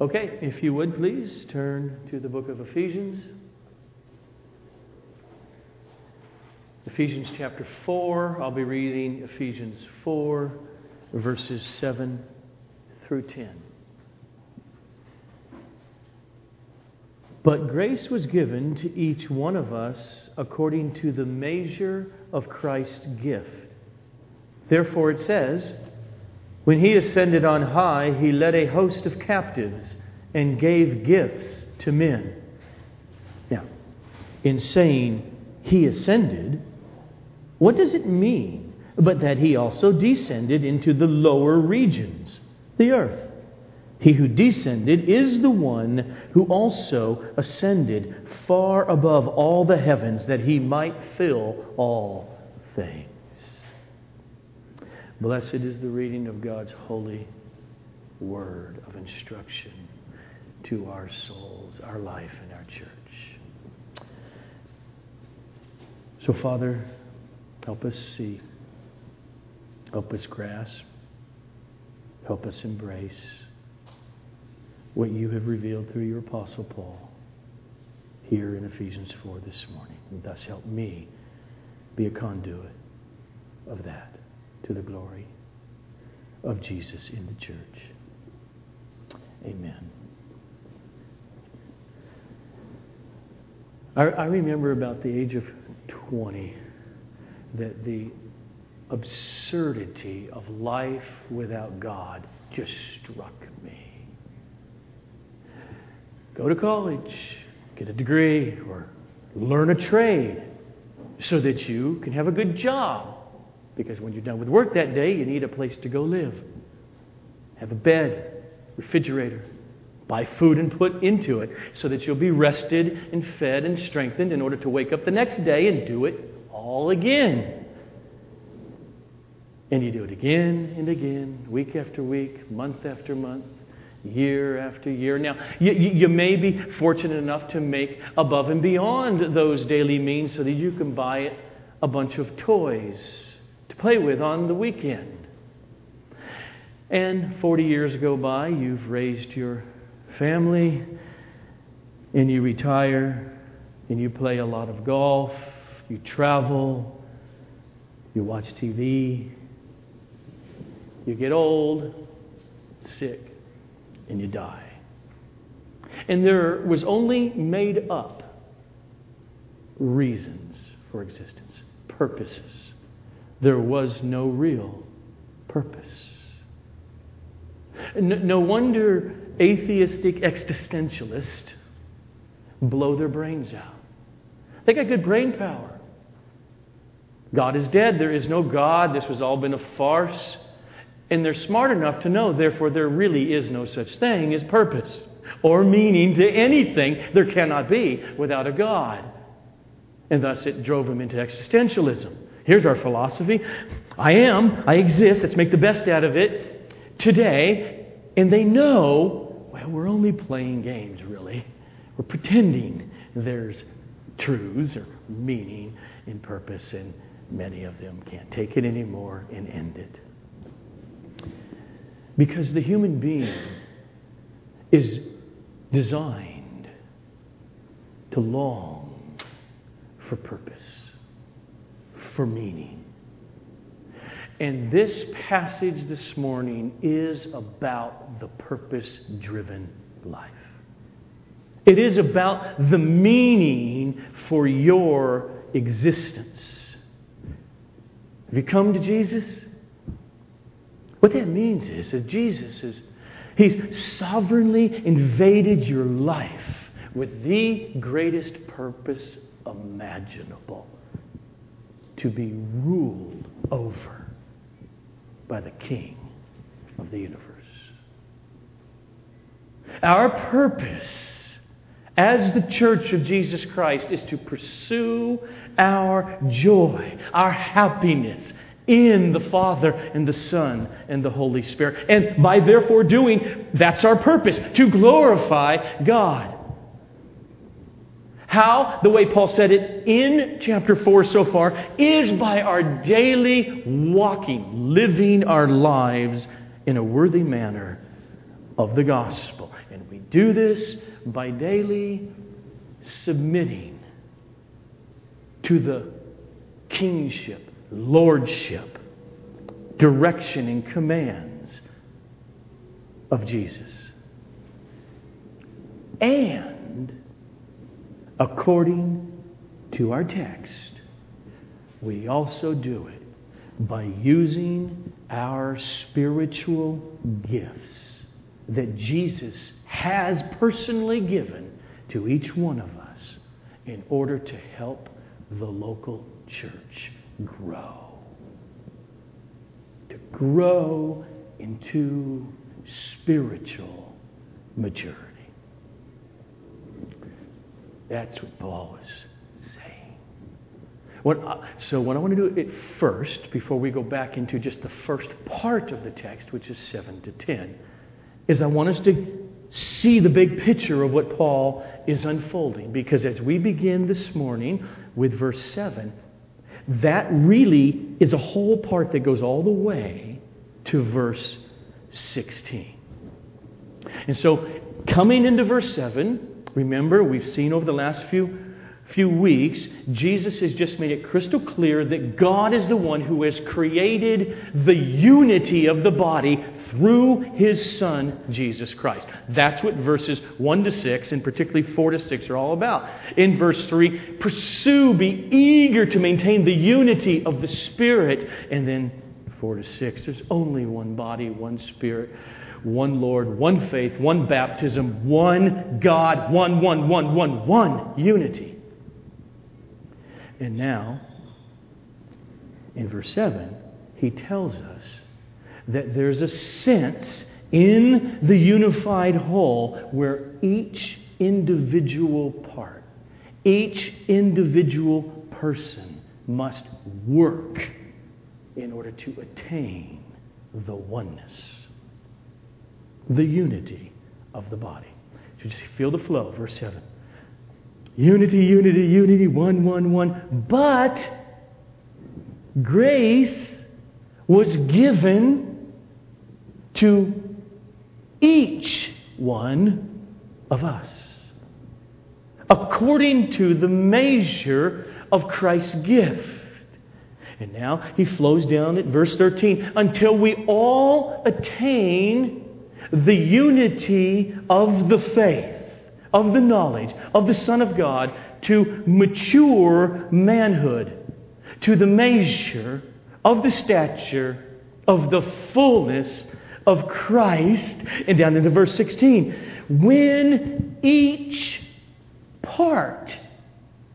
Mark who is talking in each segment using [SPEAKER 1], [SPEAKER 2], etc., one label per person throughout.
[SPEAKER 1] Okay, if you would please turn to the book of Ephesians. Ephesians chapter 4. I'll be reading Ephesians 4, verses 7 through 10. But grace was given to each one of us according to the measure of Christ's gift. Therefore it says, When he ascended on high, he led a host of captives and gave gifts to men. Now, in saying he ascended, what does it mean but that he also descended into the lower regions, the earth? He who descended is the one who also ascended far above all the heavens that he might fill all things. Blessed is the reading of God's holy word of instruction to our souls, our life, and our church. So, Father, help us see, help us grasp, help us embrace what you have revealed through your Apostle Paul here in Ephesians 4 this morning. And thus help me be a conduit of that to the glory of Jesus in the church. Amen. I, I remember about the age of 20 that the absurdity of life without God just struck me. Go to college, get a degree, or learn a trade so that you can have a good job. Because when you're done with work that day, you need a place to go live. Have a bed, refrigerator, buy food and put into it so that you'll be rested and fed and strengthened in order to wake up the next day and do it all again. And you do it again and again, week after week, month after month, year after year. Now, you, you, may be fortunate enough to make above and beyond those daily means so that you can buy a bunch of toys to play with on the weekend. And 40 years go by, you've raised your family, and you retire, and you play a lot of golf, you travel, you watch TV, you get old, sick, and you die. And there was only made up reasons for existence, purposes. There was no real purpose. No wonder atheistic existentialists blow their brains out. They got good brain power. God is dead. There is no God. This has all been a farce. And they're smart enough to know, therefore, there really is no such thing as purpose or meaning to anything. There cannot be without a God. And thus it drove them into existentialism. Here's our philosophy I am, I exist, let's make the best out of it today. And they know, well, we're only playing games, really. We're pretending there's truths or meaning and purpose, and many of them can't take it anymore and end it. Because the human being is designed to long for purpose, for meaning. And this passage this morning is about the purpose driven life. It is about the meaning for your existence. Have you come to Jesus? What that means is that Jesus is He's sovereignly invaded your life with the greatest purpose imaginable to be ruled over by the King of the universe. Our purpose as the church of Jesus Christ is to pursue our joy, our happiness, in the Father and the Son and the Holy Spirit. And by therefore doing, that's our purpose, to glorify God. How? The way Paul said it in chapter 4 so far is by our daily walking, living our lives in a worthy manner of the gospel. And we do this by daily submitting to the kingship, lordship, direction, and commands of Jesus. And according to our text, we also do it by using our spiritual gifts that Jesus has personally given to each one of us in order to help the local church grow. To grow into spiritual maturity. That's what Paul was saying. So, what I want to do it first, before we go back into just the first part of the text, which is 7 to 10, is I want us to see the big picture of what Paul is unfolding. Because as we begin this morning with verse 7, that really is a whole part that goes all the way to verse 16. And so, coming into verse 7, remember, we've seen over the last few few weeks, Jesus has just made it crystal clear that God is the one who has created the unity of the body through his Son, Jesus Christ. That's what verses 1 to 6, and particularly 4 to 6, are all about. In verse 3, pursue, be eager to maintain the unity of the Spirit. And then 4 to 6, there's only one body, one Spirit, one Lord, one faith, one baptism, one God, one, one, one, one, one unity. And now, in verse 7, he tells us that there's a sense in the unified whole where each individual part, each individual person must work in order to attain the oneness, the unity of the body. So just feel the flow, verse 7. Unity, unity, unity, one, one, one. But grace was given to each one of us according to the measure of Christ's gift. And now he flows down at verse 13 until we all attain the unity of the faith of the knowledge of the Son of God to mature manhood, to the measure of the stature of the fullness of Christ. And down into verse 16, when each part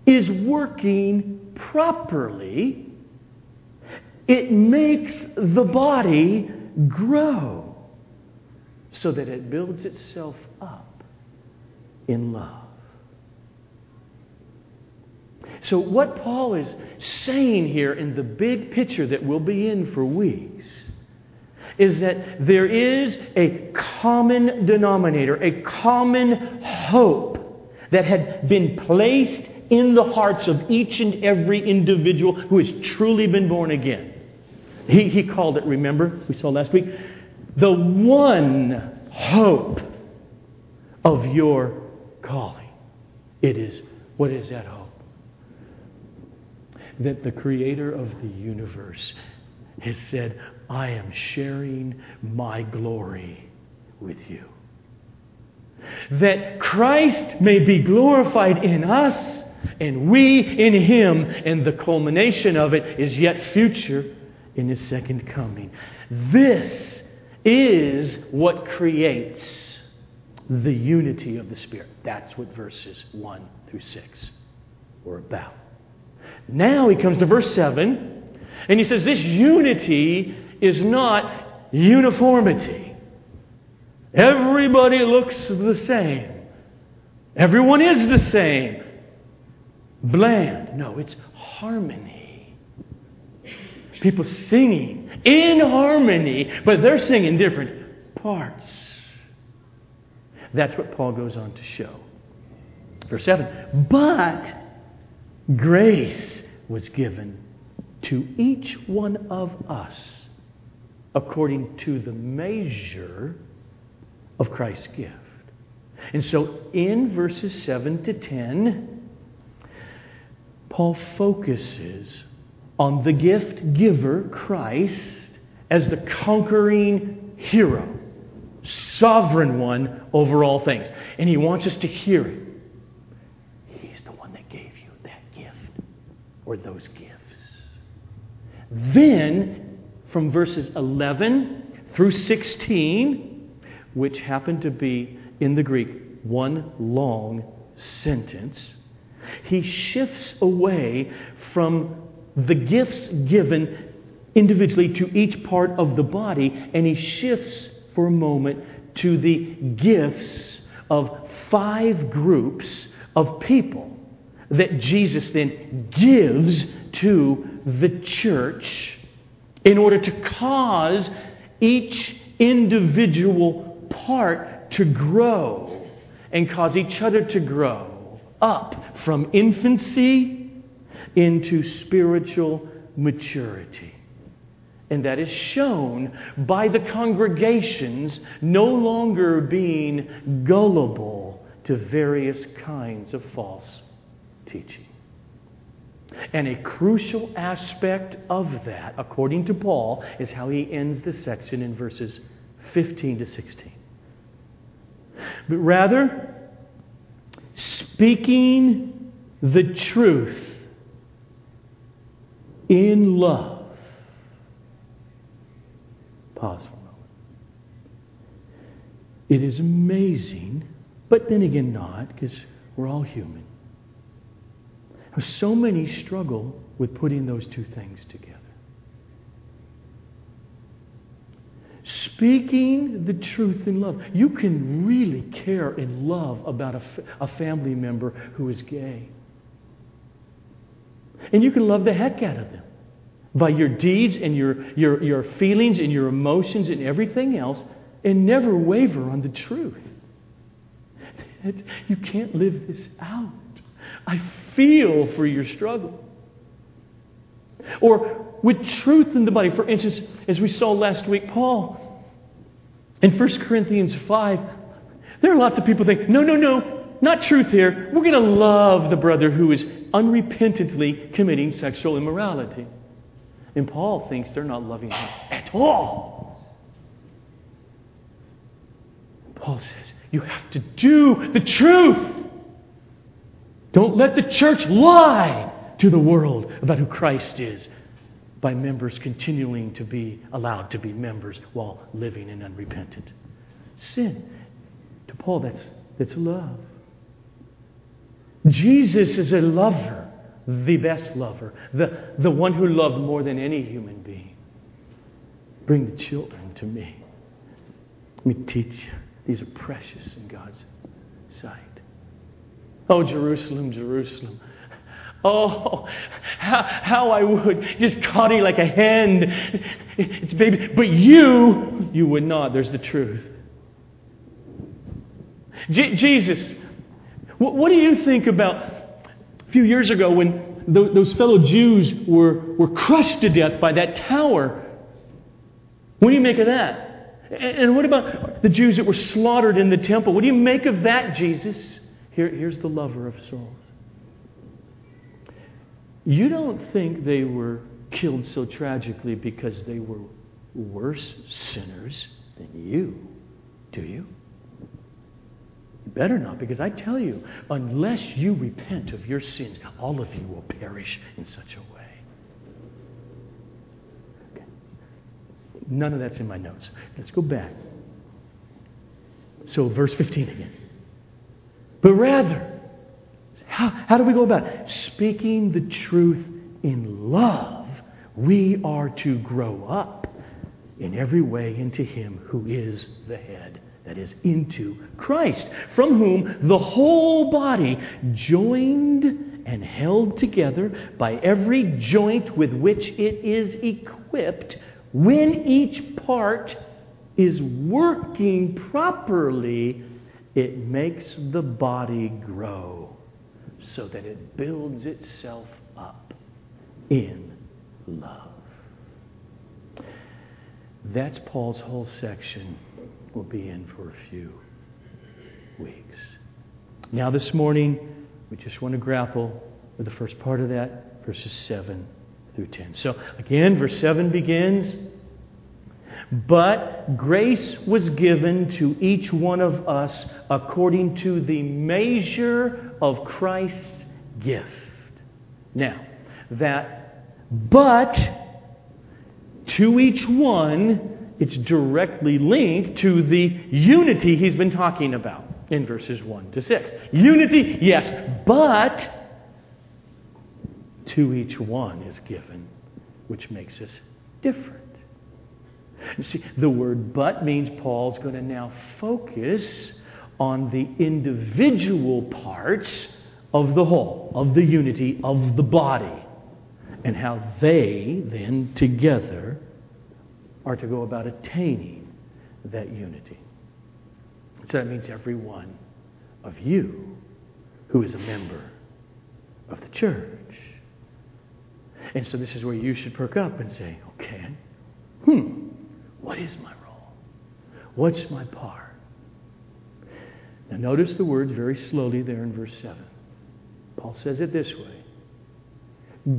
[SPEAKER 1] is working properly, it makes the body grow so that it builds itself up in love. So, what Paul is saying here in the big picture that we'll be in for weeks is that there is a common denominator, a common hope that had been placed in the hearts of each and every individual who has truly been born again. He, he called it, remember, we saw last week, the one hope of your calling. It is, what is that hope? That the creator of the universe has said, I am sharing my glory with you. That Christ may be glorified in us and we in him, and the culmination of it is yet future in his second coming. This is what creates the unity of the Spirit. That's what verses 1 through 6 were about. Now he comes to verse 7, and he says, This unity is not uniformity. Everybody looks the same, everyone is the same. Bland. No, it's harmony. People singing in harmony, but they're singing different parts. That's what Paul goes on to show. Verse 7 But grace was given to each one of us according to the measure of Christ's gift. And so in verses 7 to 10, Paul focuses on the gift giver, Christ, as the conquering hero, sovereign one over all things. And he wants us to hear it. He's the one that gave you that gift or those gifts. Then, from verses 11 through 16, which happen to be in the Greek one long sentence, he shifts away from the gifts given individually to each part of the body, and he shifts for a moment to the gifts of five groups of people that Jesus then gives to the church in order to cause each individual part to grow and cause each other to grow up from infancy into spiritual maturity. And that is shown by the congregations no longer being gullible to various kinds of false teaching. And a crucial aspect of that, according to Paul, is how he ends the section in verses 15 to 16. But rather, speaking the truth in love. Pause for a moment. It is amazing, but then again, not, because we're all human. So many struggle with putting those two things together. Speaking the truth in love. You can really care and love about a, a family member who is gay. And you can love the heck out of them by your deeds and your, your, your feelings and your emotions and everything else and never waver on the truth. You can't live this out. I feel for your struggle. Or with truth in the body. For instance, as we saw last week, Paul in 1 Corinthians 5, there are lots of people think, no, no, no, not truth here. We're going to love the brother who is unrepentantly committing sexual immorality. And Paul thinks they're not loving him at all. Paul says, you have to do the truth. Don't let the church lie to the world about who Christ is by members continuing to be allowed to be members while living in unrepentant sin. To Paul, that's, that's love. Jesus is a lover, the best lover, the, the one who loved more than any human being. Bring the children to me. Let me teach you. These are precious in God's sight. Oh, Jerusalem, Jerusalem. Oh, how, how I would just caught like a hen. It's baby. But you, you would not. There's the truth. J- Jesus, what, what, do you think about a few years ago when th- those fellow Jews were, were crushed to death by that tower? What do you make of that? And, and what about the Jews that were slaughtered in the temple? What do you make of that, Jesus? Here, here's the lover of souls. You don't think they were killed so tragically because they were worse sinners than you, do you? Better not, because I tell you, unless you repent of your sins, all of you will perish in such a way. Okay. None of that's in my notes. Let's go back. So, verse 15 again but rather, how, how do we go about it? Speaking the truth in love, we are to grow up in every way into Him who is the head, that is, into Christ, from whom the whole body, joined and held together by every joint with which it is equipped, when each part is working properly, it makes the body grow so that it builds itself up in love. That's Paul's whole section. We'll be in for a few weeks. Now, this morning, we just want to grapple with the first part of that, verses 7 through 10. So, again, verse 7 begins But grace was given to each one of us according to the measure of Christ's gift. Now, that but to each one, it's directly linked to the unity he's been talking about in verses 1 to 6. Unity, yes, but to each one is given, which makes us different. You see, the word but means Paul's going to now focus on the individual parts of the whole, of the unity of the body, and how they then together are to go about attaining that unity. So that means every one of you who is a member of the church. And so this is where you should perk up and say, okay, hmm, what is my role? What's my part? Now notice the words very slowly there in verse 7. Paul says it this way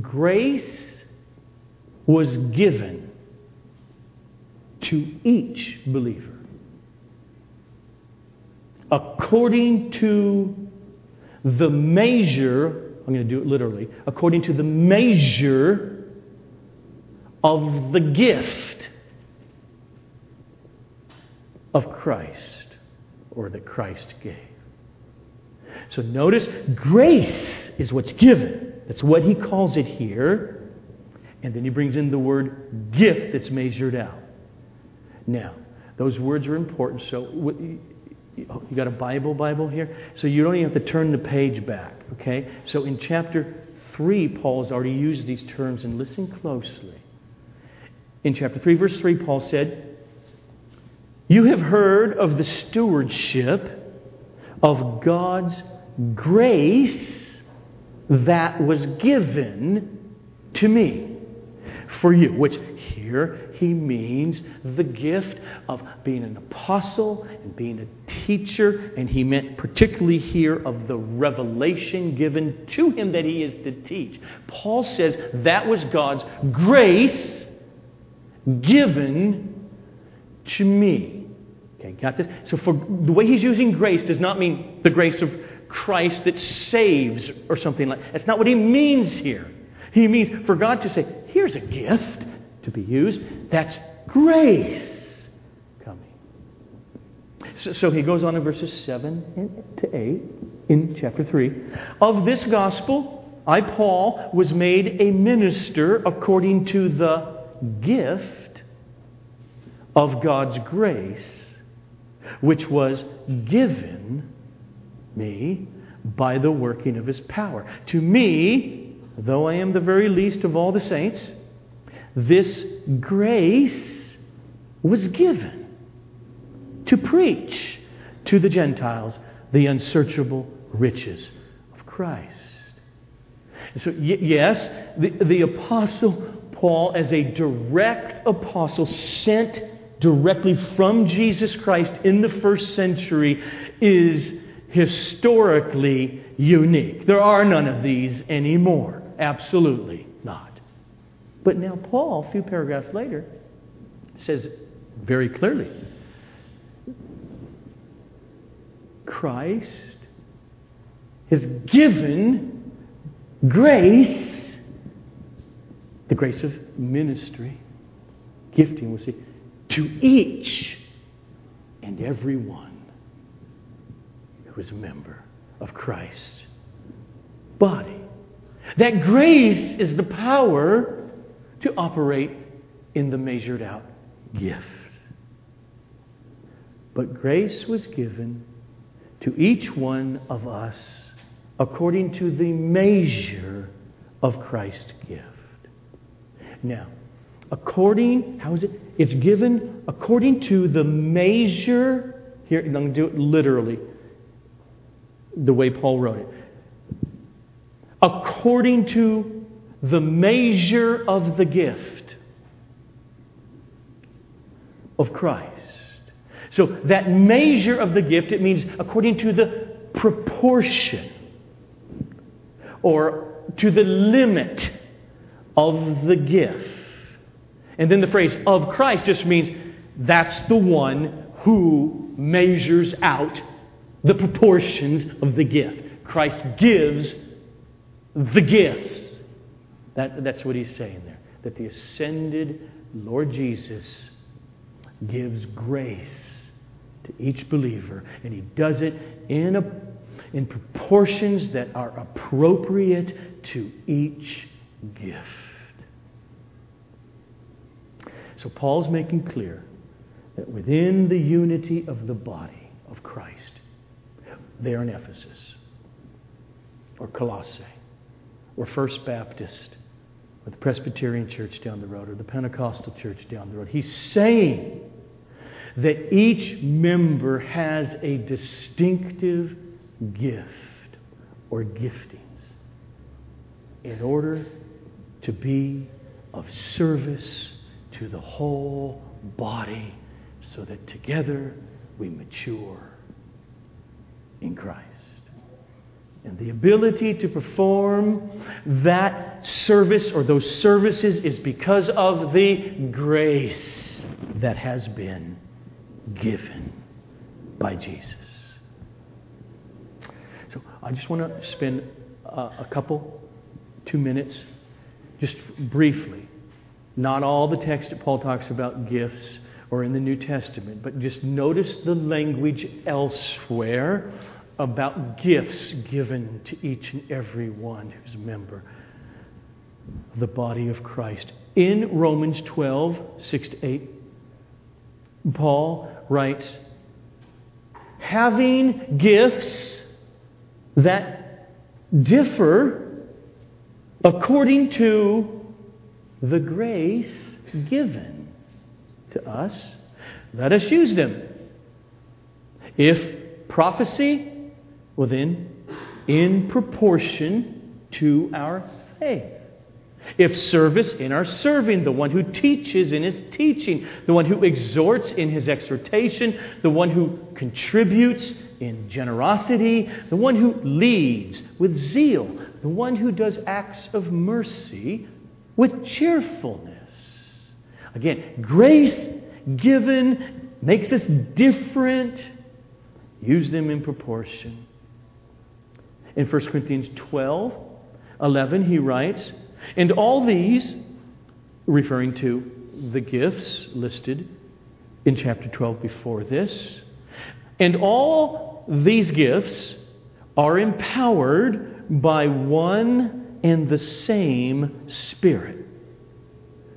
[SPEAKER 1] Grace was given to each believer according to the measure, I'm going to do it literally, according to the measure of the gift of Christ, or that Christ gave. So notice, grace is what's given. That's what he calls it here. And then he brings in the word gift that's measured out. Now, those words are important. So you got a Bible Bible here? So you don't even have to turn the page back, okay? So in chapter 3, Paul's already used these terms, and listen closely. In chapter 3, verse 3, Paul said, You have heard of the stewardship of God's grace that was given to me for you, which here he means the gift of being an apostle and being a teacher, and he meant particularly here of the revelation given to him that he is to teach. Paul says that was God's grace given to me. Okay, got this? So for the way he's using grace does not mean the grace of Christ that saves or something like that. That's not what he means here. He means for God to say, here's a gift to be used. That's grace coming. So, so he goes on in verses 7 to 8 in chapter 3. Of this gospel, I, Paul, was made a minister according to the gift of God's grace, which was given me by the working of his power. To me, though I am the very least of all the saints, this grace was given to preach to the Gentiles the unsearchable riches of Christ. So, y- yes, the, the Apostle Paul, as a direct apostle sent directly from Jesus Christ in the first century, is historically unique. There are none of these anymore. Absolutely. But now, Paul, a few paragraphs later, says very clearly Christ has given grace, the grace of ministry, gifting, we'll see, to each and every one who is a member of Christ's body. That grace is the power to operate in the measured out gift. But grace was given to each one of us according to the measure of Christ's gift. Now, according, how is it? It's given according to the measure, here, I'm going to do it literally, the way Paul wrote it. According to the measure of the gift. of Christ. So that measure of the gift, it means according to the proportion or to the limit of the gift. And then the phrase of Christ just means that's the one who measures out the proportions of the gift. Christ gives the gifts. That, that's what he's saying there. That the ascended Lord Jesus gives grace to each believer, and he does it in, a, in proportions that are appropriate to each gift. So Paul's making clear that within the unity of the body of Christ, there in Ephesus, or Colossae, or First Baptist, or the Presbyterian church down the road, or the Pentecostal church down the road, he's saying that each member has a distinctive gift or giftings in order to be of service to the whole body so that together we mature in Christ. And the ability to perform that service or those services is because of the grace that has been given by Jesus. So I just want to spend uh, a couple, two minutes, just briefly. Not all the text that Paul talks about gifts or in the New Testament, but just notice the language elsewhere about gifts given to each and every one who's a member of the body of Christ. In Romans 12, 6 to 8, Paul writes, having gifts that differ according to the grace given to us, let us use them. If prophecy, well then, in proportion to our faith. If service, in our serving, the one who teaches in his teaching, the one who exhorts in his exhortation, the one who contributes in generosity, the one who leads with zeal, the one who does acts of mercy with cheerfulness. Again, grace given makes us different. Use them in proportion. In 1 Corinthians 12, 11, he writes, and all these, referring to the gifts listed in chapter 12 before this, and all these gifts are empowered by one and the same Spirit,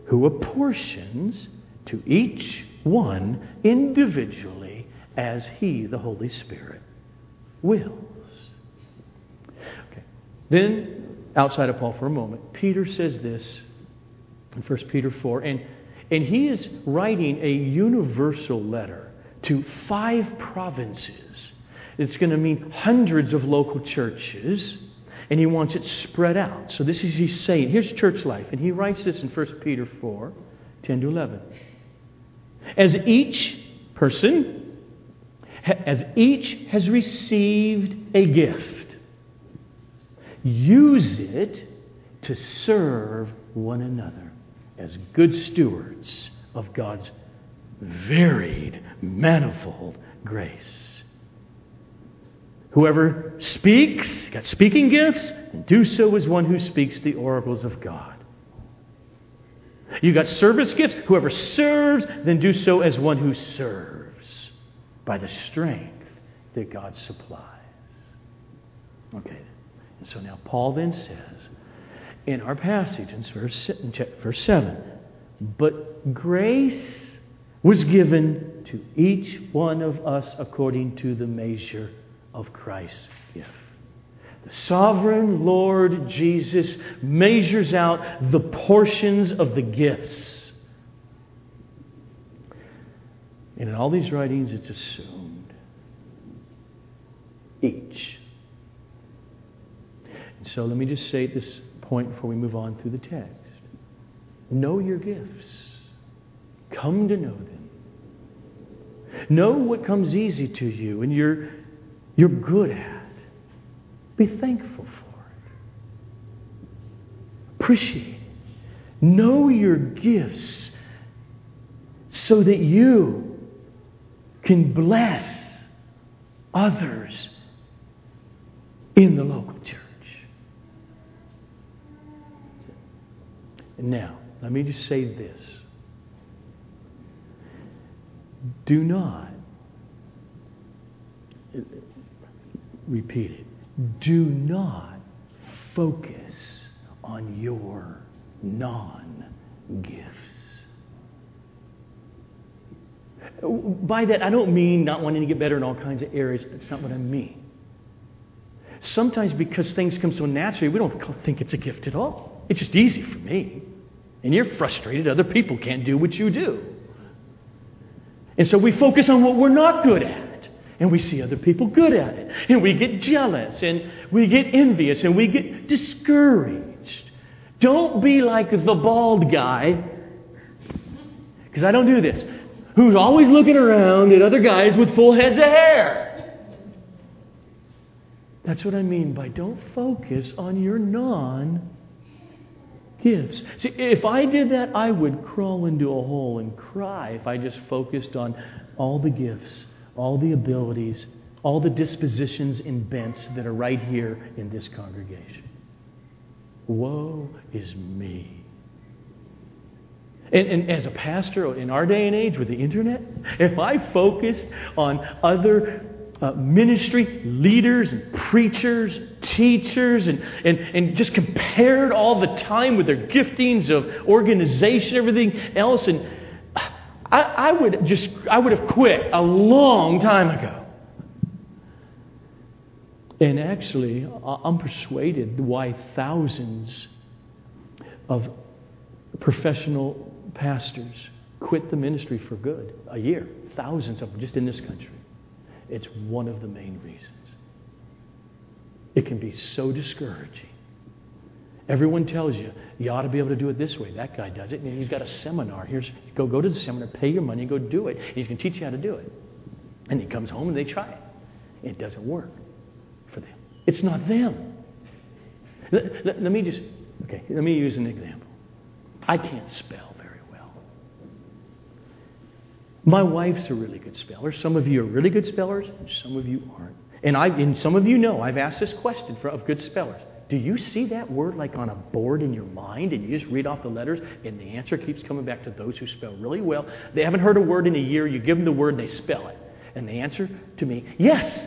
[SPEAKER 1] who apportions to each one individually as He, the Holy Spirit, wills. Then outside of Paul for a moment. Peter says this in 1 Peter 4, and, and he is writing a universal letter to five provinces. It's going to mean hundreds of local churches, and he wants it spread out. So this is he's saying. Here's church life, and he writes this in 1 Peter 4, 10 to 11. As each person, as each has received a gift, use it to serve one another as good stewards of God's varied, manifold grace. Whoever speaks, got speaking gifts, and do so as one who speaks the oracles of God. You got service gifts, whoever serves, then do so as one who serves by the strength that God supplies. Okay. And so now Paul then says in our passage in verse, verse 7 But grace was given to each one of us according to the measure of Christ's gift. The sovereign Lord Jesus measures out the portions of the gifts. And in all these writings, it's assumed each so let me just say at this point before we move on through the text know your gifts, come to know them, Know what comes easy to you and you're, you're good at. Be thankful for it. Appreciate it. Know your gifts so that you can bless others in the local church. And now, let me just say this. Do not, repeat it, do not focus on your non gifts. By that, I don't mean not wanting to get better in all kinds of areas. That's not what I mean. Sometimes, because things come so naturally, we don't think it's a gift at all. It's just easy for me. And you're frustrated other people can't do what you do. And so we focus on what we're not good at. And we see other people good at it. And we get jealous and we get envious and we get discouraged. Don't be like the bald guy, because I don't do this, who's always looking around at other guys with full heads of hair. That's what I mean by don't focus on your non gifts. See, if I did that, I would crawl into a hole and cry if I just focused on all the gifts, all the abilities, all the dispositions and bents that are right here in this congregation. Woe is me. And, and, as a pastor in our day and age with the internet, if I focused on other uh, ministry leaders and preachers, teachers, and, and, and just compared all the time with their giftings of organization, everything else. And I, I would just, I would have quit a long time ago. And actually, I'm persuaded why thousands of professional pastors quit the ministry for good a year. Thousands of them just in this country. It's one of the main reasons. It can be so discouraging. Everyone tells you you ought to be able to do it this way. That guy does it, and he's got a seminar. Here's go go to the seminar, pay your money, go do it. He's going to teach you how to do it. And he comes home and they try it. It doesn't work for them. It's not them. Let, let, let me just okay. Let me use an example. I can't spell. My wife's a really good speller. Some of you are really good spellers, and some of you aren't. And, I, and some of you know I've asked this question for, of good spellers. Do you see that word like on a board in your mind and you just read off the letters and the answer keeps coming back to those who spell really well? They haven't heard a word in a year, you give them the word they spell it. And the answer to me, yes.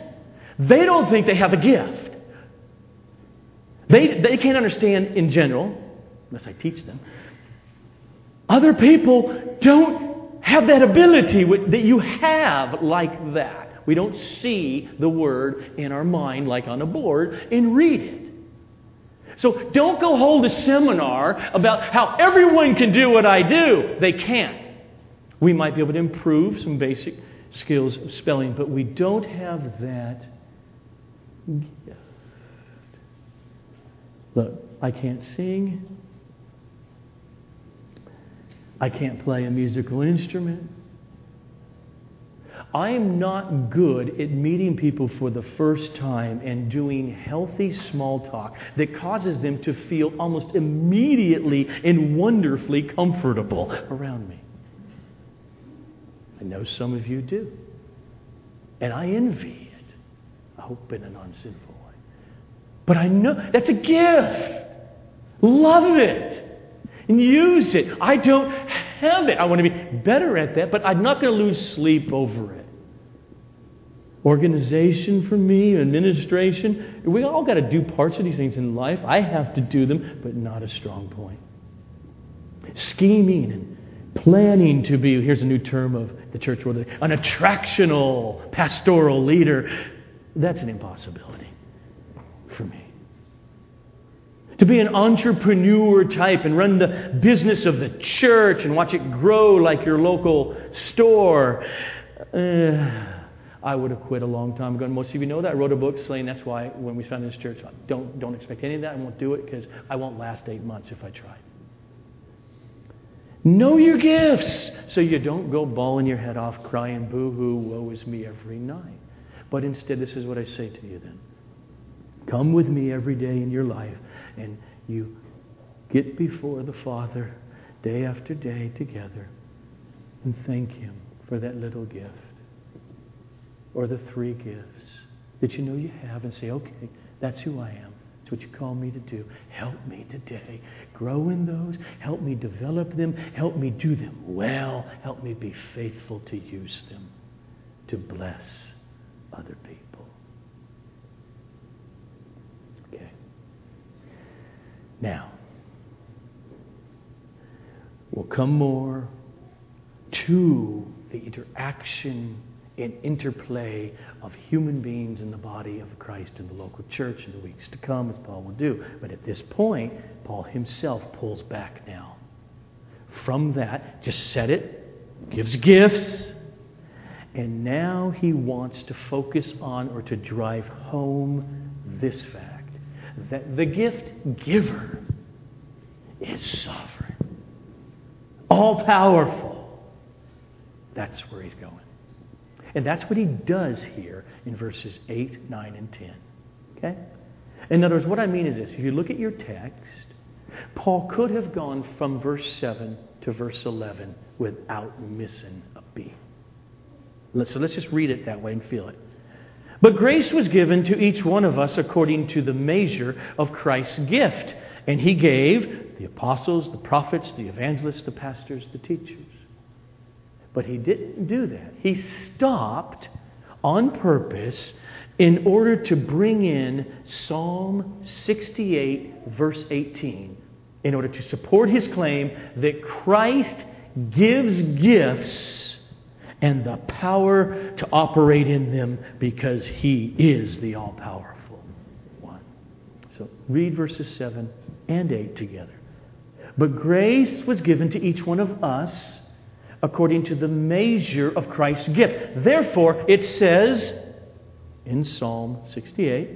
[SPEAKER 1] They don't think they have a gift. They, they can't understand in general, unless I teach them. Other people don't have that ability that you have like that. We don't see the word in our mind like on a board and read it. So don't go hold a seminar about how everyone can do what I do. They can't. We might be able to improve some basic skills of spelling, but we don't have that gift. Look, I can't sing. I can't play a musical instrument. I am not good at meeting people for the first time and doing healthy small talk that causes them to feel almost immediately and wonderfully comfortable around me. I know some of you do. And I envy it. I hope in a non sinful way. But I know that's a gift. Love it and use it. I don't have it. I want to be better at that, but I'm not going to lose sleep over it. Organization for me, administration, we all got to do parts of these things in life. I have to do them, but not a strong point. Scheming and planning to be, here's a new term of the church world, an attractional pastoral leader. That's an impossibility for me to be an entrepreneur type and run the business of the church and watch it grow like your local store. Uh, I would have quit a long time ago. And most of you know that. I wrote a book saying that's why when we founded this church, don't, don't expect any of that. I won't do it because I won't last eight months if I try. Know your gifts so you don't go bawling your head off, crying, boo hoo, woe is me every night. But instead, this is what I say to you then. Come with me every day in your life, and you get before the Father day after day together and thank Him for that little gift or the three gifts that you know you have and say, okay, that's who I am. It's what you call me to do. Help me today. Grow in those. Help me develop them. Help me do them well. Help me be faithful to use them to bless other people. Okay. Now, we'll come more to the interaction and interplay of human beings in the body of Christ in the local church in the weeks to come, as Paul will do. But at this point, Paul himself pulls back now. From that, just said it, gives gifts, and now he wants to focus on or to drive home this fact that the gift giver is sovereign, all powerful. That's where he's going. And that's what he does here in verses 8, 9, and 10. Okay? In other words, what I mean is this if you look at your text, Paul could have gone from verse 7 to verse 11 without missing a beat. So let's just read it that way and feel it. But grace was given to each one of us according to the measure of Christ's gift. And he gave the apostles, the prophets, the evangelists, the pastors, the teachers. But he didn't do that. He stopped on purpose in order to bring in Psalm 68, verse 18, in order to support his claim that Christ gives gifts and the power to operate in them because he is the all powerful one. So read verses 7 and 8 together. But grace was given to each one of us according to the measure of Christ's gift. Therefore, it says in Psalm 68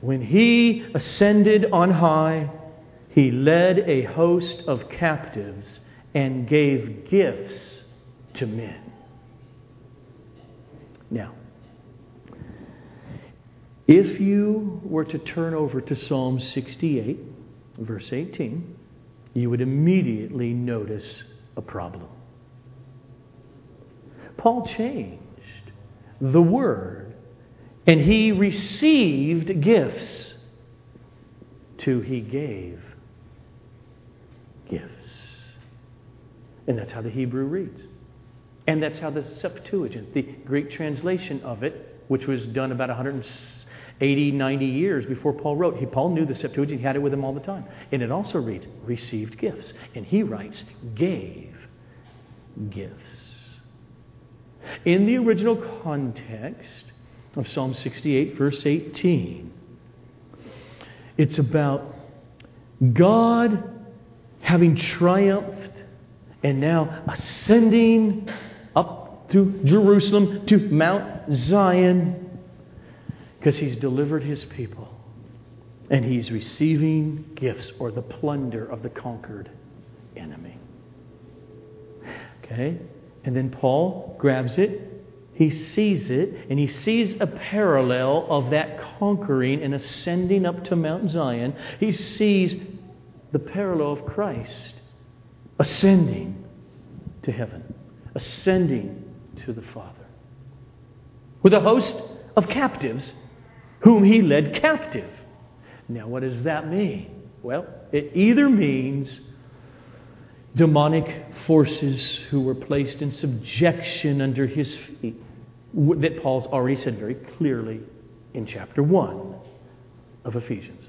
[SPEAKER 1] when he ascended on high, he led a host of captives and gave gifts to men. Now, if you were to turn over to Psalm 68, verse 18, you would immediately notice a problem. Paul changed the word and he received gifts to he gave gifts. And that's how the Hebrew reads. And that's how the Septuagint, the Greek translation of it, which was done about 180, 90 years before Paul wrote. He, Paul knew the Septuagint, he had it with him all the time. And it also reads, received gifts. And he writes, gave gifts. In the original context of Psalm 68, verse 18, it's about God having triumphed and now ascending to Jerusalem, to Mount Zion, because he's delivered his people and he's receiving gifts or the plunder of the conquered enemy. Okay? And then Paul grabs it, he sees it, and he sees a parallel of that conquering and ascending up to Mount Zion. He sees the parallel of Christ ascending to heaven, ascending to the Father, with a host of captives whom he led captive. Now, what does that mean? Well, it either means demonic forces who were placed in subjection under his feet, that Paul's already said very clearly in chapter 1 of Ephesians.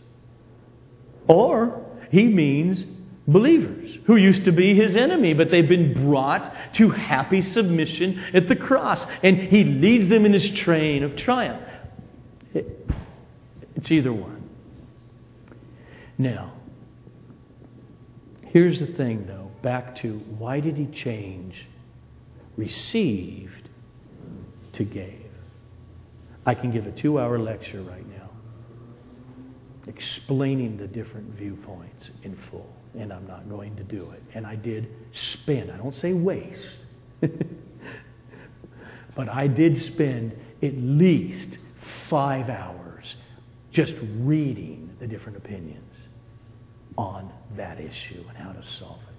[SPEAKER 1] Or he means believers who used to be his enemy, but they've been brought to happy submission at the cross, and he leads them in his train of triumph. it's either one. Now, here's the thing, though back to why did he change received to gave? I can give a two hour lecture right now explaining the different viewpoints in full, and I'm not going to do it. And I did spend, I don't say waste, but I did spend at least five hours just reading the different opinions on that issue and how to solve it.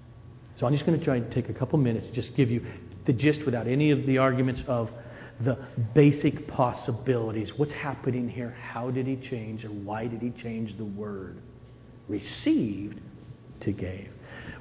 [SPEAKER 1] So I'm just going to try and take a couple minutes to just give you the gist without any of the arguments of the basic possibilities. What's happening here? How did he change? And why did he change the word received to gave?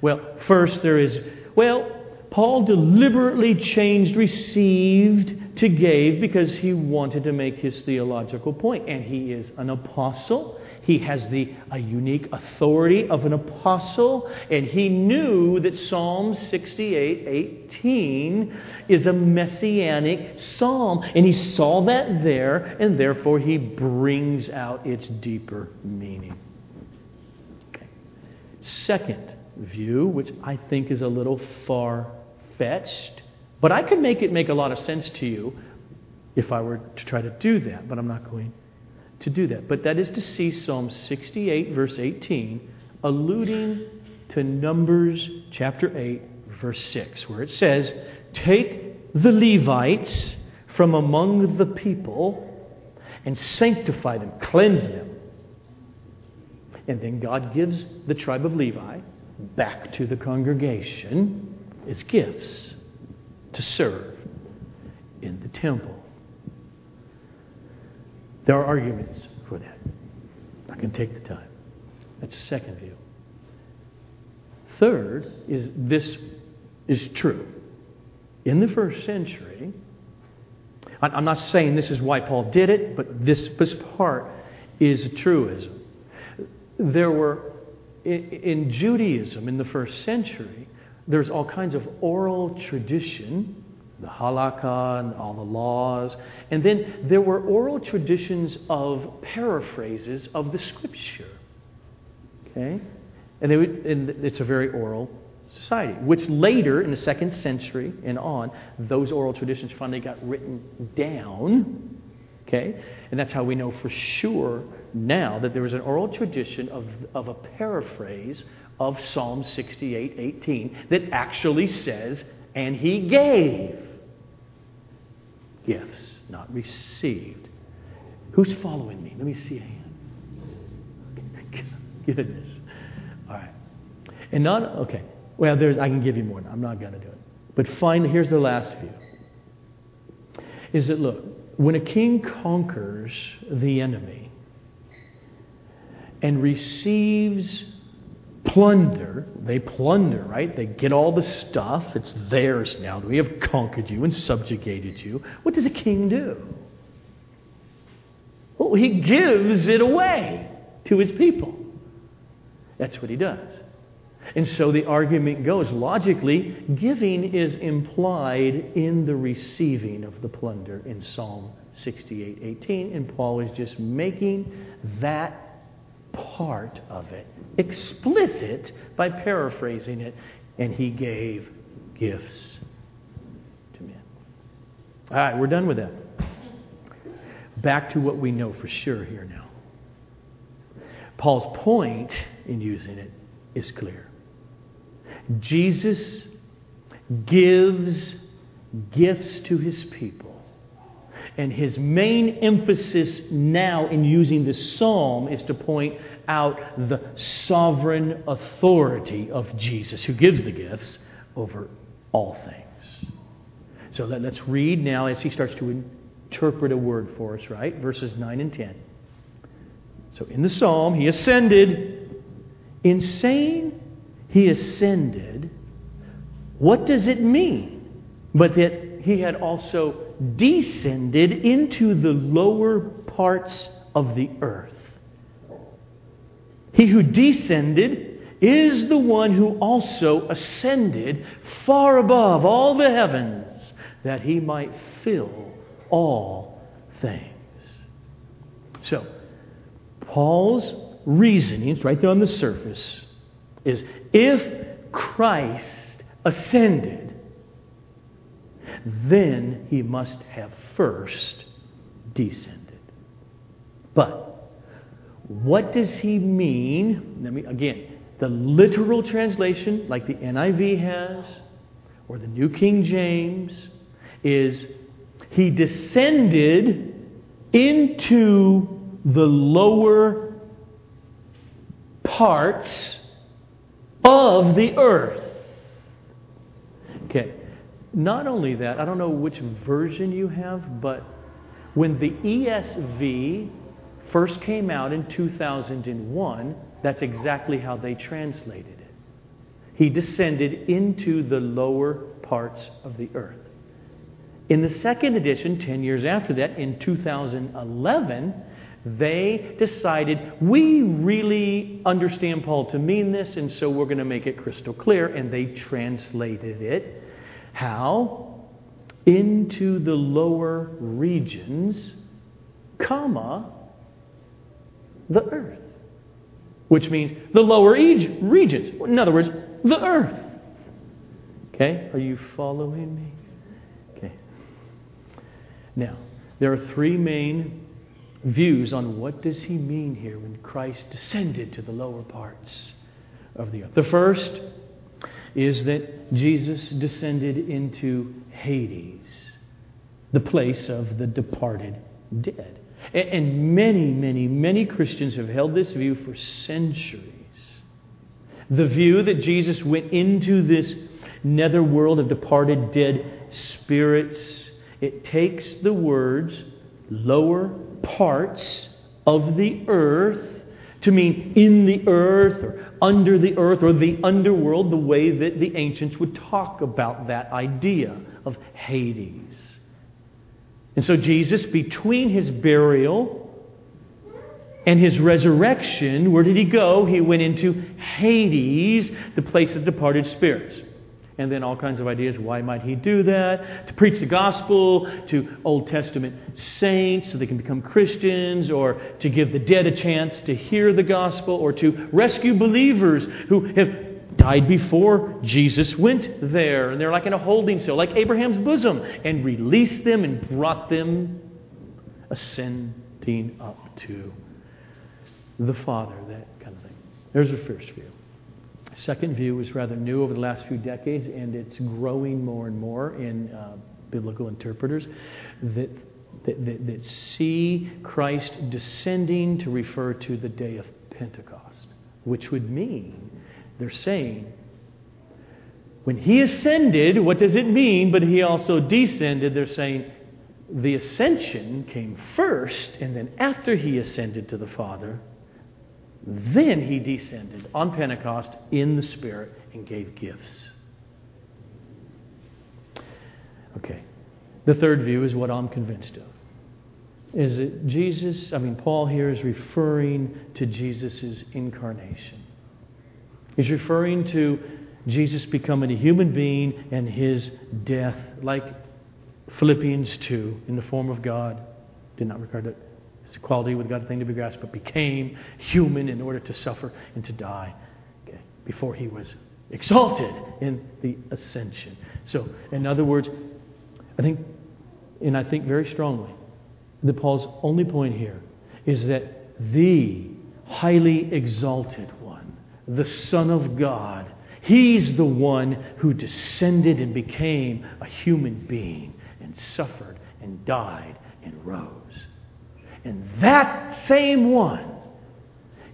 [SPEAKER 1] Well, first there is, well, Paul deliberately changed received to gave because he wanted to make his theological point. And he is an apostle. He has the a unique authority of an apostle, and he knew that Psalm 68 18 is a messianic psalm. And he saw that there, and therefore he brings out its deeper meaning. Second view, which I think is a little far fetched, but I could make it make a lot of sense to you if I were to try to do that, but I'm not going to do that. But that is to see Psalm 68, verse 18, alluding to Numbers chapter 8, verse 6, where it says, Take the Levites from among the people and sanctify them, cleanse them. And then God gives the tribe of Levi back to the congregation as gifts to serve in the temple. There are arguments for that. I can take the time. That's the second view. Third is this is true. In the first century, I'm not saying this is why Paul did it, but this, this part is a truism. There were, in Judaism in the first century, there's all kinds of oral tradition the halakha and all the laws. And then there were oral traditions of paraphrases of the scripture. Okay? And, would, and it's a very oral society, which later, in the second century and on, those oral traditions finally got written down. Okay? And that's how we know for sure now that there was an oral tradition of, of a paraphrase of Psalm 68 18 that actually says, and he gave gifts, not received. Who's following me? Let me see a hand. Goodness. All right. And not, okay. Well, there's, I can give you more. I'm not going to do it. But finally, here's the last view. Is that, look, when a king conquers the enemy and receives plunder. They plunder, right? They get all the stuff. It's theirs now. We have conquered you and subjugated you. What does a king do? Well, he gives it away to his people. That's what he does. And so the argument goes logically, giving is implied in the receiving of the plunder in Psalm 68:18 And Paul is just making that part of it explicit by paraphrasing it, and he gave gifts to men. All right, we're done with that. Back to what we know for sure here now. Paul's point in using it is clear. Jesus gives gifts to his people and his main emphasis now in using this psalm is to point out the sovereign authority of Jesus, who gives the gifts over all things. So let, us read now as he starts to interpret a word for us, right? Verses 9 and 10. So in the psalm, he ascended. In saying he ascended, what does it mean? But that he had also descended into the lower parts of the earth. He who descended is the one who also ascended far above all the heavens that he might fill all things. So, Paul's reasonings, right there on the surface, is if Christ ascended, then he must have first descended. But what does he mean? Let me, again, the literal translation, like the NIV has, or the New King James, is he descended into the lower parts of the earth. Okay. Not only that, I don't know which version you have, but when the ESV first came out in 2001, that's exactly how they translated it. He descended into the lower parts of the earth. In the second edition, 10 years after that, in 2011, they decided we really understand Paul to mean this, and so we're going to make it crystal clear, and they translated it. How? Into the lower regions, comma, the earth. Which means the lower regions. In other words, the earth. Okay? Are you following me? Okay. Now, there are three main views on what does he mean here when Christ descended to the lower parts of the earth. The first is that Jesus descended into Hades, the place of the departed dead. And many, many, many Christians have held this view for centuries. The view that Jesus went into this netherworld of departed dead spirits, it takes the words lower parts of the earth to mean in the earth or under the earth or the underworld, the way that the ancients would talk about that idea of Hades. And so, Jesus, between his burial and his resurrection, where did he go? He went into Hades, the place of departed spirits. And then all kinds of ideas. Why might he do that? To preach the gospel to Old Testament saints so they can become Christians, or to give the dead a chance to hear the gospel, or to rescue believers who have died before Jesus went there. And they're like in a holding cell, like Abraham's bosom, and released them and brought them ascending up to the Father, that kind of thing. There's a first view. Second view is rather new over the last few decades, and it's growing more and more in uh, biblical interpreters that, that, that, that see Christ descending to refer to the day of Pentecost, which would mean they're saying, when he ascended, what does it mean? But he also descended. They're saying the ascension came first, and then after he ascended to the Father, then he descended on Pentecost in the Spirit and gave gifts. Okay. The third view is what I'm convinced of. Is that Jesus, I mean, Paul here is referring to Jesus' incarnation. He's referring to Jesus becoming a human being and his death, like Philippians 2, in the form of God. Did not regard it as equality with God a thing to be grasped, but became human in order to suffer and to die okay, before he was exalted in the ascension. So, in other words, I think, and I think very strongly, that Paul's only point here is that the highly exalted one, the Son of God. He's the one who descended and became a human being and suffered and died and rose. And that same one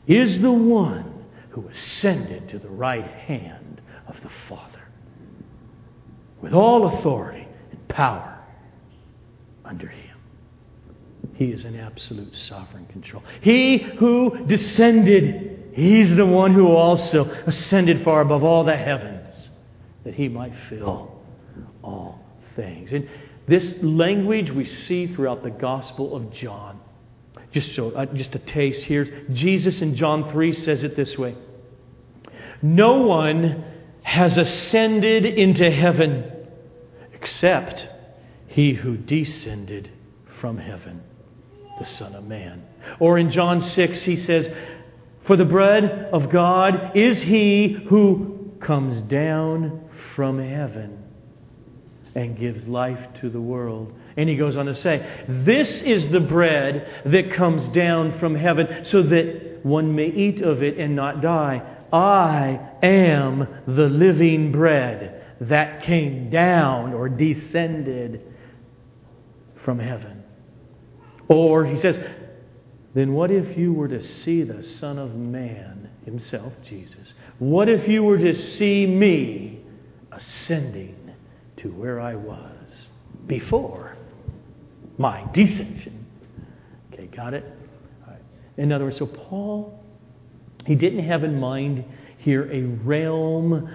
[SPEAKER 1] is the one who ascended to the right hand of the Father with all authority and power under him. He is in absolute sovereign control. He who descended He's the one who also ascended far above all the heavens that he might fill all things. And this language we see throughout the Gospel of John. Just so, uh, just a taste here. Jesus in John 3 says it this way No one has ascended into heaven except he who descended from heaven, the Son of Man. Or in John 6, he says, for the bread of God is he who comes down from heaven and gives life to the world. And he goes on to say, This is the bread that comes down from heaven, so that one may eat of it and not die. I am the living bread that came down or descended from heaven. Or he says, then what if you were to see the Son of Man himself, Jesus? What if you were to see me ascending to where I was before my descension? Okay, got it? In other words, so Paul, he didn't have in mind here a realm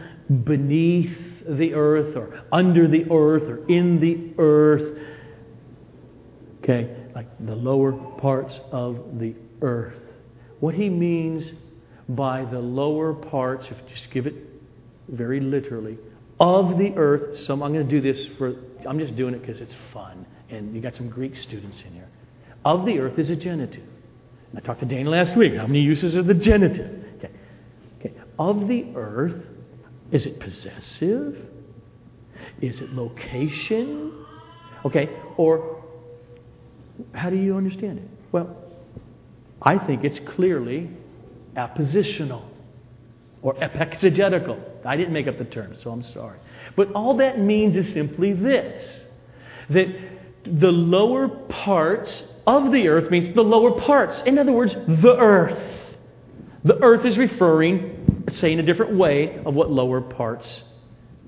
[SPEAKER 1] beneath the earth or under the earth or in the earth. Okay, like the lower parts of the earth. What he means by the lower parts, if you just give it very literally, of the earth. Some I'm going to do this for. I'm just doing it because it's fun, and you got some Greek students in here. Of the earth is a genitive. I talked to Dane last week. How many uses of the genitive? Okay. okay. Of the earth, is it possessive? Is it location? Okay. Or how do you understand it? Well, I think it's clearly appositional or epexegetical. I didn't make up the term, so I'm sorry. But all that means is simply this that the lower parts of the earth means the lower parts. In other words, the earth. The earth is referring, say in a different way, of what lower parts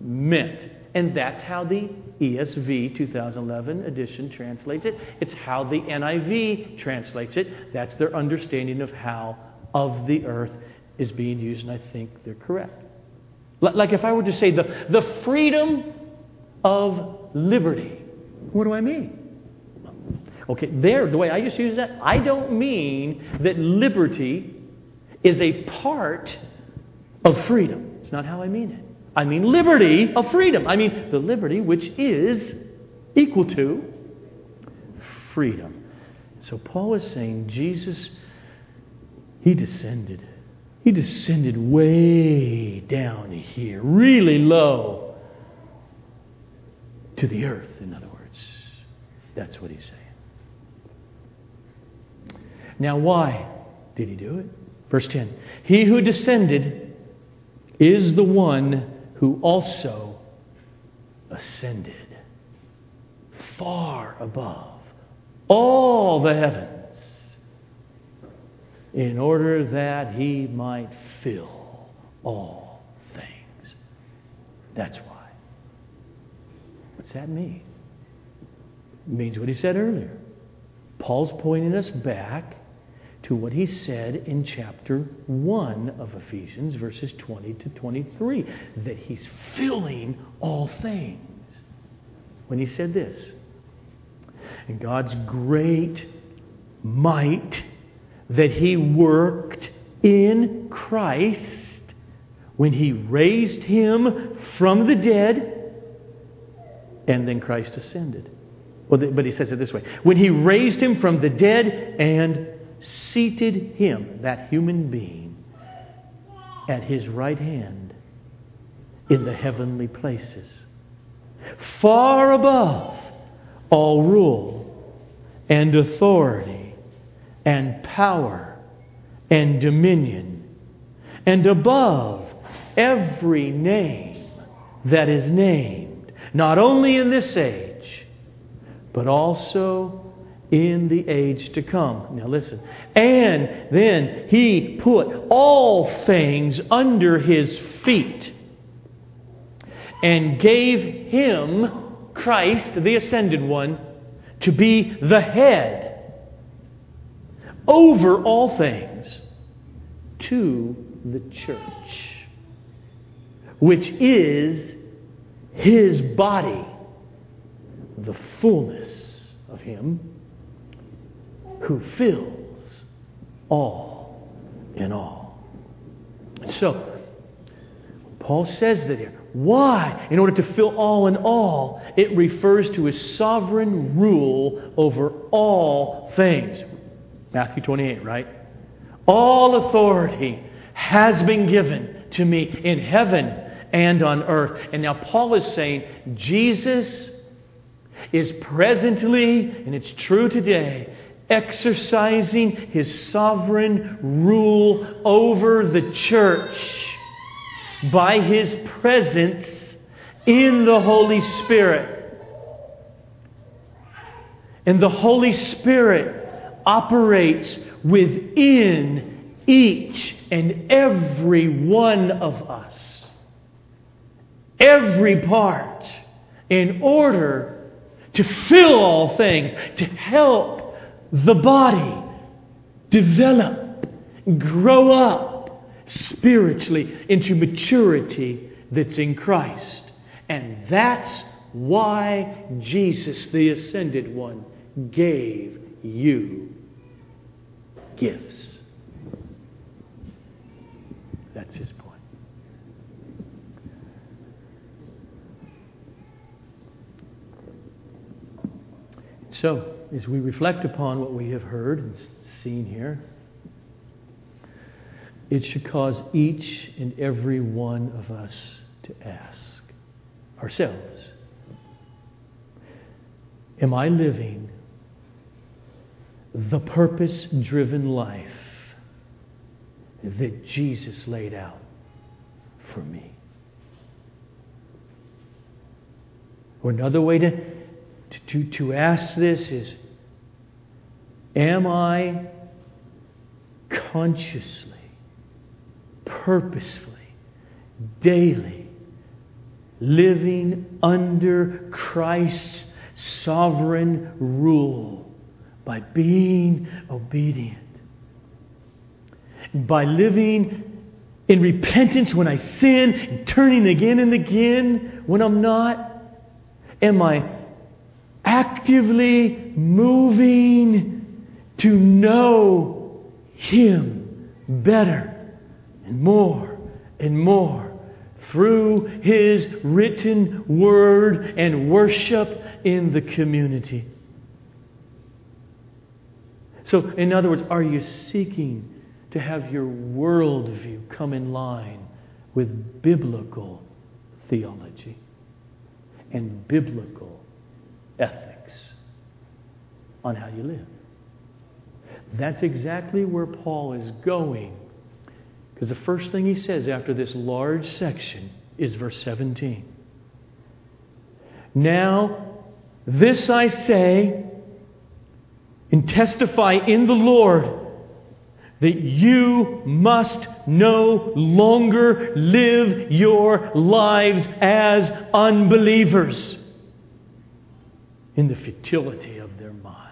[SPEAKER 1] meant. And that's how the ESV 2011 edition translates it. It's how the NIV translates it. That's their understanding of how of the earth is being used, and I think they're correct. Like if I were to say the, the freedom of liberty, what do I mean? Okay, there, the way I just use that, I don't mean that liberty is a part of freedom. It's not how I mean it. I mean liberty of freedom. I mean the liberty which is equal to freedom. So Paul is saying Jesus, he descended. He descended way down here, really low to the earth, in other words. That's what he's saying. Now, why did he do it? Verse 10 He who descended is the one who also ascended far above all the heavens in order that he might fill all things. That's why. What's that mean? Means what he said earlier. Paul's pointing us back to what he said in chapter 1 of Ephesians, verses 20 to 23, that he's filling all things. When he said this, and God's great might that he worked in Christ when he raised him from the dead, and then Christ ascended. Well, but he says it this way. When he raised him from the dead and seated him, that human being, at his right hand in the heavenly places, far above all rule and authority and power and dominion, and above every name that is named, not only in this age, but also in the age to come. Now listen. And then he put all things under his feet and gave him, Christ, the ascended one, to be the head over all things to the church, which is his body, the fullness of him who fills all in all. So, Paul says that here. Why? In order to fill all in all, it refers to his sovereign rule over all things. Matthew 28, right? All authority has been given to me in heaven and on earth. And now Paul is saying Jesus is presently, and it's true today, exercising his sovereign rule over the church by his presence in the Holy Spirit. And the Holy Spirit operates within each and every one of us, every part, in order to fill all things, to help the body develop, grow up spiritually into maturity that's in Christ. And that's why Jesus, the ascended one, gave you gifts. That's his point. So, as we reflect upon what we have heard and seen here, it should cause each and every one of us to ask ourselves Am I living the purpose driven life that Jesus laid out for me. Or another way to, to, to to ask this is Am I consciously, purposefully, daily living under Christ's sovereign rule? by being obedient, by living in repentance when I sin, and turning again and again when I'm not? Am I actively moving to know Him better and more and more through His written word and worship in the community? So, in other words, are you seeking to have your worldview come in line with biblical theology and biblical ethics on how you live? That's exactly where Paul is going. Because the first thing he says after this large section is verse 17. Now, this I say and testify in the Lord that you must no longer live your lives as unbelievers in the futility of their minds.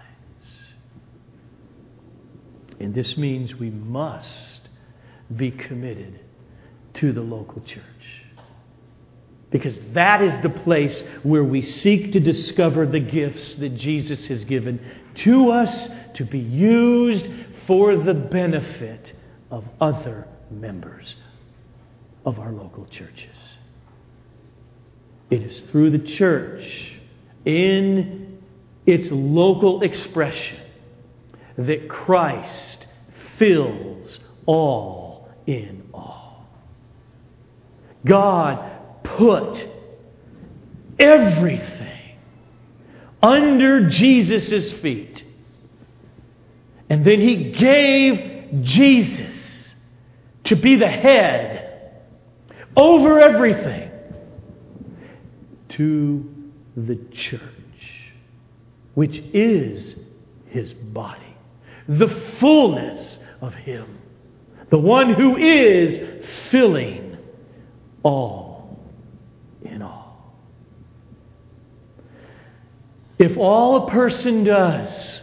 [SPEAKER 1] And this means we must be committed to the local church. Because that is the place where we seek to discover the gifts that Jesus has given to us to be used for the benefit of other members of our local churches. It is through the church, in its local expression, that Christ fills all in all. God put everything under Jesus' feet. And then he gave Jesus to be the head over everything to the church, which is his body, the fullness of him, the one who is filling all in all. If all a person does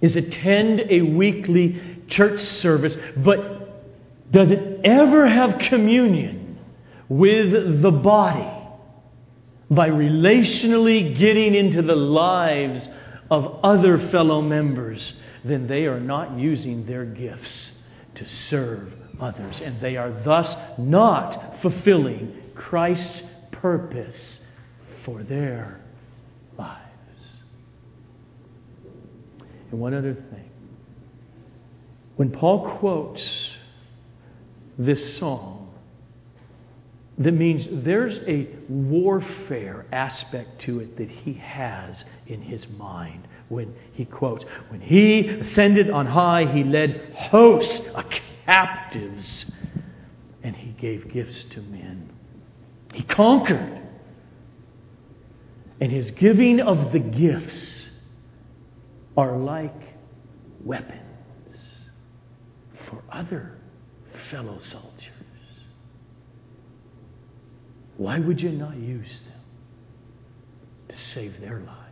[SPEAKER 1] is attend a weekly church service, but does it ever have communion with the body by relationally getting into the lives of other fellow members, then they are not using their gifts to serve others. And they are thus not fulfilling Christ's purpose for their lives. And one other thing. When Paul quotes this song, that means there's a warfare aspect to it that he has in his mind when he quotes, When he ascended on high, he led hosts of captives and he gave gifts to men. He conquered. And his giving of the gifts are like weapons for other fellow soldiers. Why would you not use them to save their lives?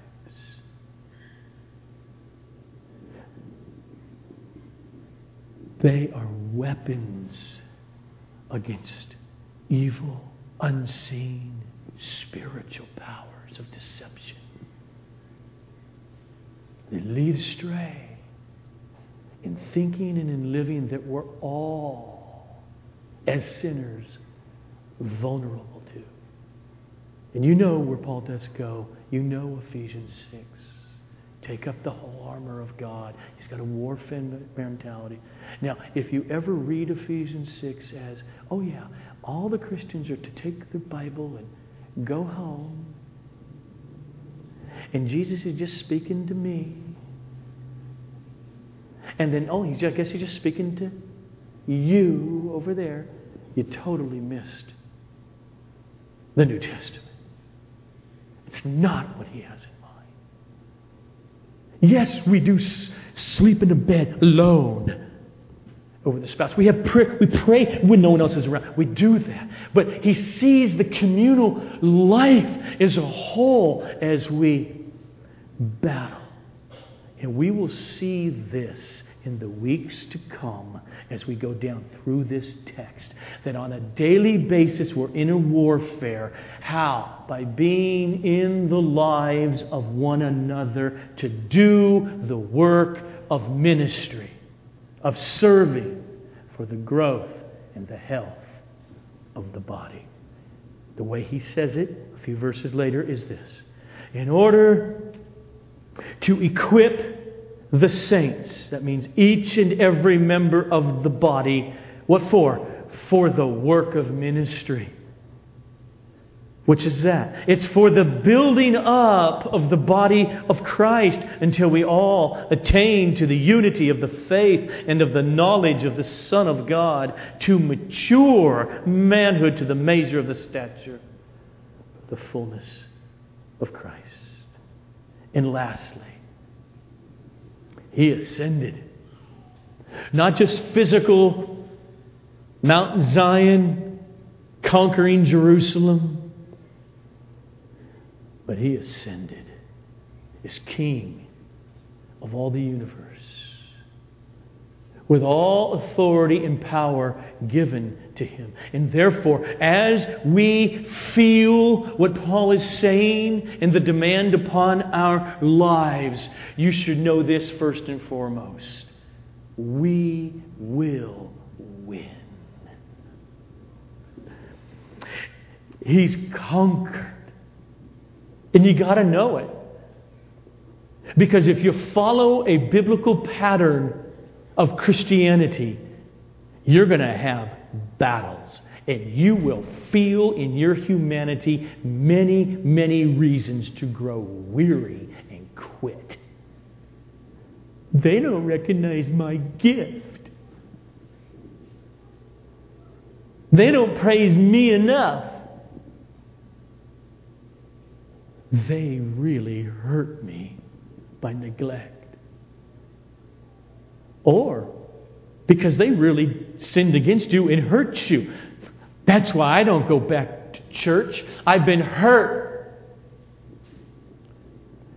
[SPEAKER 1] They are weapons against evil, unseen, spiritual powers of deception. They lead astray in thinking and in living that we're all, as sinners, vulnerable. And you know where Paul does go. You know Ephesians 6. Take up the whole armor of God. He's got a warfare mentality. Now, if you ever read Ephesians 6 as, oh, yeah, all the Christians are to take the Bible and go home, and Jesus is just speaking to me, and then, oh, I guess he's just speaking to you over there, you totally missed the New Testament. It's not what he has in mind. Yes, we do sleep in a bed alone over the spouse. We have prayer, we pray when no one else is around. We do that. But he sees the communal life as a whole as we battle. And we will see this in the weeks to come as we go down through this text. That on a daily basis we're in a warfare. How? By being in the lives of one another to do the work of ministry, of serving for the growth and the health of the body. The way he says it a few verses later is this In order to equip the saints. That means each and every member of the body. What for? For the work of ministry. Which is that? It's for the building up of the body of Christ until we all attain to the unity of the faith and of the knowledge of the Son of God to mature manhood to the measure of the stature, the fullness of Christ. And lastly, he ascended. Not just physical Mount Zion conquering Jerusalem, but he ascended as King of all the universe with all authority and power given to him. And therefore, as we feel what Paul is saying and the demand upon our lives, you should know this first and foremost. We will win. He's conquered. And you got to know it. Because if you follow a biblical pattern of Christianity, you're going to have battles. And you will feel in your humanity many, many reasons to grow weary and quit. They don't recognize my gift. They don't praise me enough. They really hurt me by neglect or because they really sinned against you and hurt you. That's why I don't go back to church. I've been hurt.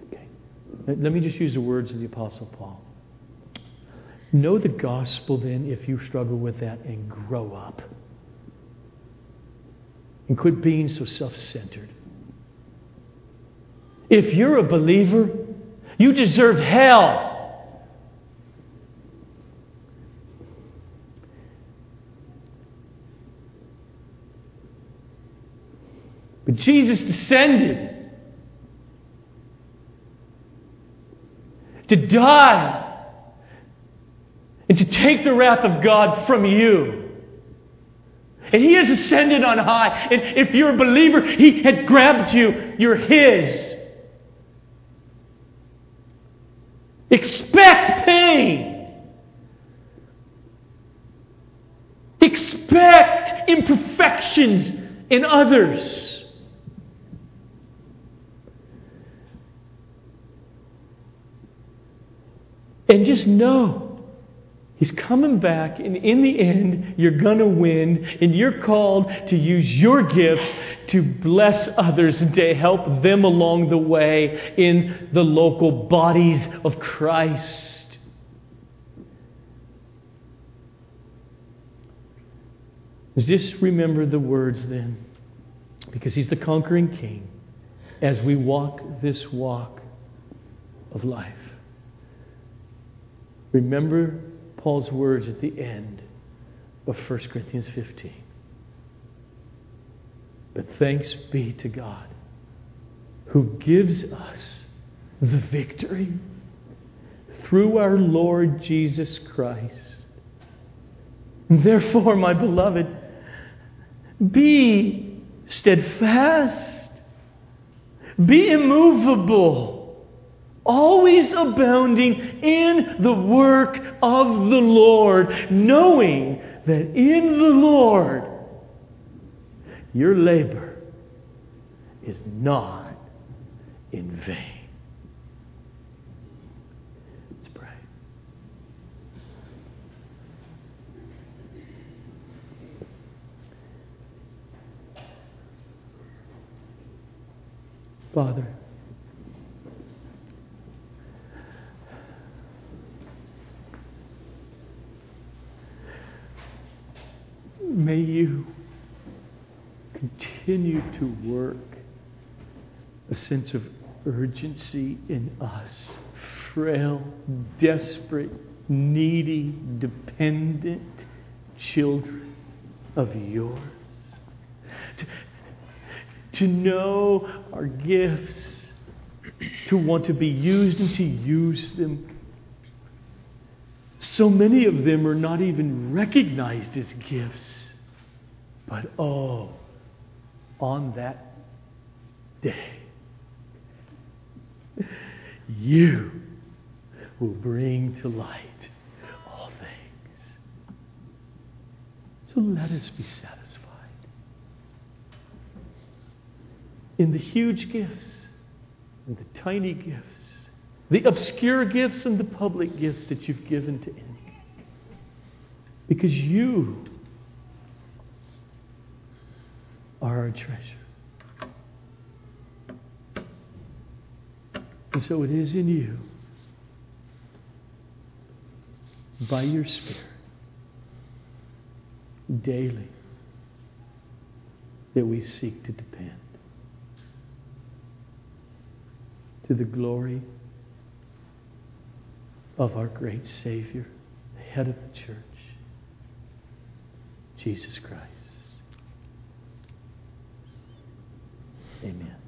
[SPEAKER 1] Okay. Let me just use the words of the Apostle Paul. Know the gospel then if you struggle with that and grow up. And quit being so self centered. If you're a believer, you deserve hell. But Jesus descended to die and to take the wrath of God from you and He has ascended on high. And if you're a believer, He had grabbed you. You're His. Expect pain. Expect imperfections in others. And just know He's coming back, and in the end, you're going to win, and you're called to use your gifts to bless others and to help them along the way in the local bodies of Christ. Just remember the words then, because He's the conquering King as we walk this walk of life. Remember Paul's words at the end of 1 Corinthians 15. But thanks be to God who gives us the victory through our Lord Jesus Christ. Therefore, my beloved, be steadfast, be immovable always abounding in the work of the Lord, knowing that in the Lord your labor is not in vain. Let's pray. Father, May you continue to work a sense of urgency in us, frail, desperate, needy, dependent children of yours. To, to know our gifts, to want to be used and to use them so many of them are not even recognized as gifts. But oh, on that day, you will bring to light all things. So let us be satisfied in the huge gifts and the tiny gifts the obscure gifts and the public gifts that you've given to any. Because you are our treasure. And so it is in you, by your Spirit, daily, that we seek to depend. To the glory of our great Savior, the head of the church, Jesus Christ. Amen.